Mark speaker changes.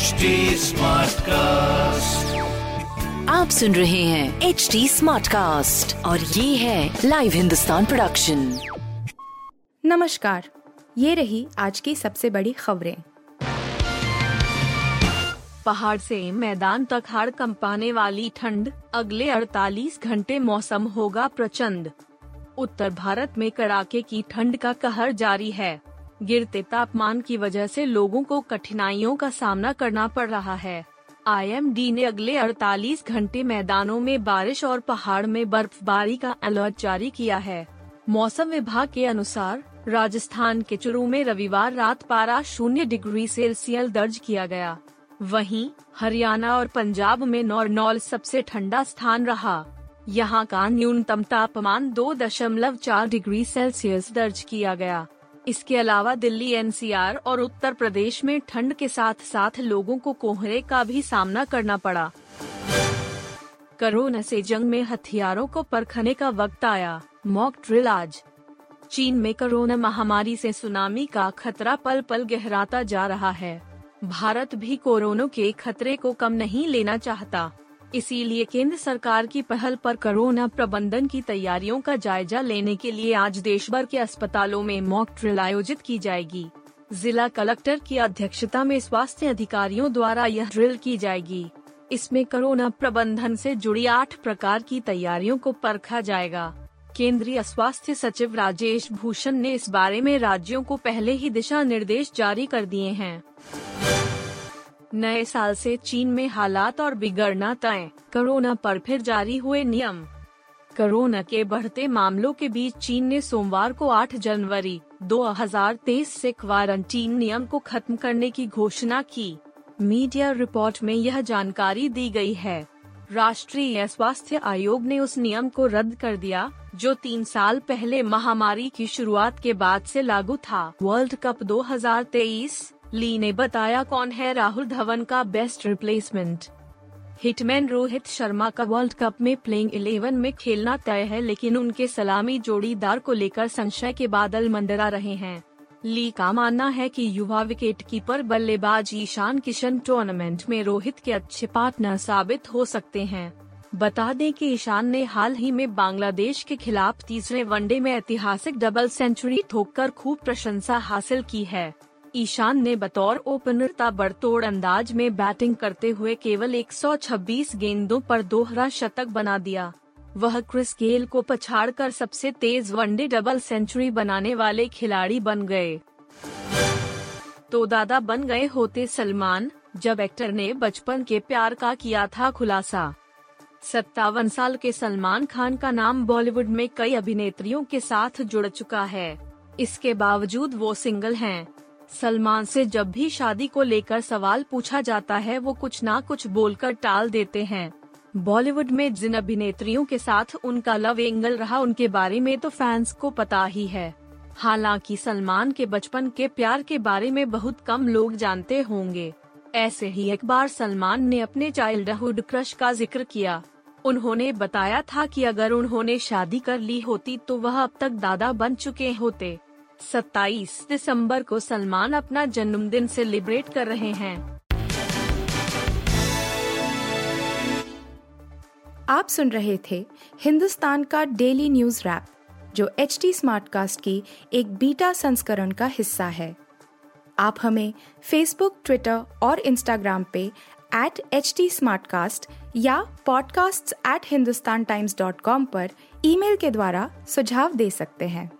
Speaker 1: HD cast
Speaker 2: आप सुन रहे हैं एच डी स्मार्ट कास्ट और ये है लाइव हिंदुस्तान प्रोडक्शन
Speaker 3: नमस्कार ये रही आज की सबसे बड़ी खबरें।
Speaker 4: पहाड़ से मैदान तक हाड़ कंपाने वाली ठंड अगले 48 घंटे मौसम होगा प्रचंड। उत्तर भारत में कड़ाके की ठंड का कहर जारी है। गिरते तापमान की वजह से लोगों को कठिनाइयों का सामना करना पड़ रहा है। आईएमडी ने अगले 48 घंटे मैदानों में बारिश और पहाड़ में बर्फबारी का अलर्ट जारी किया है। मौसम विभाग के अनुसार, राजस्थान के चुरू में रविवार रात पारा शून्य डिग्री सेल्सियस दर्ज किया गया। वहीं, हरियाणा और पंजाब में नौरनौल सबसे ठंडा स्थान रहा। यहाँ का न्यूनतम तापमान दो दशमलव चार डिग्री सेल्सियस दर्ज किया गया। इसके अलावा दिल्ली एनसीआर और उत्तर प्रदेश में ठंड के साथ साथ लोगों को कोहरे का भी सामना करना पड़ा। कोरोना से जंग में हथियारों को परखने का वक्त आया। मॉक ड्रिल आज। चीन में कोरोना महामारी से सुनामी का खतरा पल पल गहराता जा रहा है। भारत भी कोरोना के खतरे को कम नहीं लेना चाहता। इसीलिए केंद्र सरकार की पहल पर कोरोना प्रबंधन की तैयारियों का जायजा लेने के लिए आज देश भर के अस्पतालों में मॉक ड्रिल आयोजित की जाएगी। जिला कलेक्टर की अध्यक्षता में स्वास्थ्य अधिकारियों द्वारा यह ड्रिल की जाएगी। इसमें कोरोना प्रबंधन से जुड़ी आठ प्रकार की तैयारियों को परखा जाएगा। केंद्रीय स्वास्थ्य सचिव राजेश भूषण ने इस बारे में राज्यों को पहले ही दिशा निर्देश जारी कर दिए हैं। नए साल से चीन में हालात और बिगड़ना तय कोरोना पर फिर जारी हुए नियम। कोरोना के बढ़ते मामलों के बीच चीन ने सोमवार को 8 जनवरी 2023 से क्वारंटीन नियम को खत्म करने की घोषणा की। मीडिया रिपोर्ट में यह जानकारी दी गई है। राष्ट्रीय स्वास्थ्य आयोग ने उस नियम को रद्द कर दिया, जो तीन साल पहले महामारी की शुरुआत के बाद से लागू था। वर्ल्ड कप 2023 ली ने बताया कौन है राहुल धवन का best replacement hitman Rohit Sharma का वर्ल्ड कप में प्लेइंग इलेवन में खेलना तय है, लेकिन उनके सलामी जोड़ीदार को लेकर संशय के बादल मंडरा रहे हैं। ली का मानना है कि युवा विकेट कीपर बल्लेबाज ईशान किशन टूर्नामेंट में रोहित के अच्छे पार्टनर साबित हो सकते हैं। बता दें कि ईशान ने हाल ही में बांग्लादेश के खिलाफ तीसरे वनडे में ऐतिहासिक डबल सेंचुरी ठोककर खूब प्रशंसा हासिल की है। ईशान ने बतौर ओपनर ताबड़तोड़ अंदाज में बैटिंग करते हुए केवल 126 गेंदों पर दोहरा शतक बना दिया। वह क्रिस गेल को पछाड़कर सबसे तेज वनडे डबल सेंचुरी बनाने वाले खिलाड़ी बन गए। तो दादा बन गए होते सलमान, जब एक्टर ने बचपन के प्यार का किया था खुलासा। सत्तावन साल के सलमान खान का नाम बॉलीवुड में कई अभिनेत्रियों के साथ जुड़ चुका है। इसके बावजूद वो सिंगल हैं। सलमान से जब भी शादी को लेकर सवाल पूछा जाता है, वो कुछ ना कुछ बोलकर टाल देते हैं। बॉलीवुड में जिन अभिनेत्रियों के साथ उनका लव एंगल रहा, उनके बारे में तो फैंस को पता ही है। हालाँकि सलमान के बचपन के प्यार के बारे में बहुत कम लोग जानते होंगे। ऐसे ही एक बार सलमान ने अपने चाइल्डहुड क्रश का ज़िक्र किया। उन्होंने बताया था कि अगर उन्होंने शादी कर ली होती तो वह अब तक दादा बन चुके होते। 27 दिसंबर को सलमान अपना जन्मदिन सेलिब्रेट कर रहे हैं।
Speaker 3: आप सुन रहे थे हिंदुस्तान का डेली न्यूज़ रैप, जो एच टी स्मार्टकास्ट की एक बीटा संस्करण का हिस्सा है। आप हमें फेसबुक ट्विटर और इंस्टाग्राम पे एट एच टी या podcasts@hindustantimes.com पर ईमेल के द्वारा सुझाव दे सकते हैं।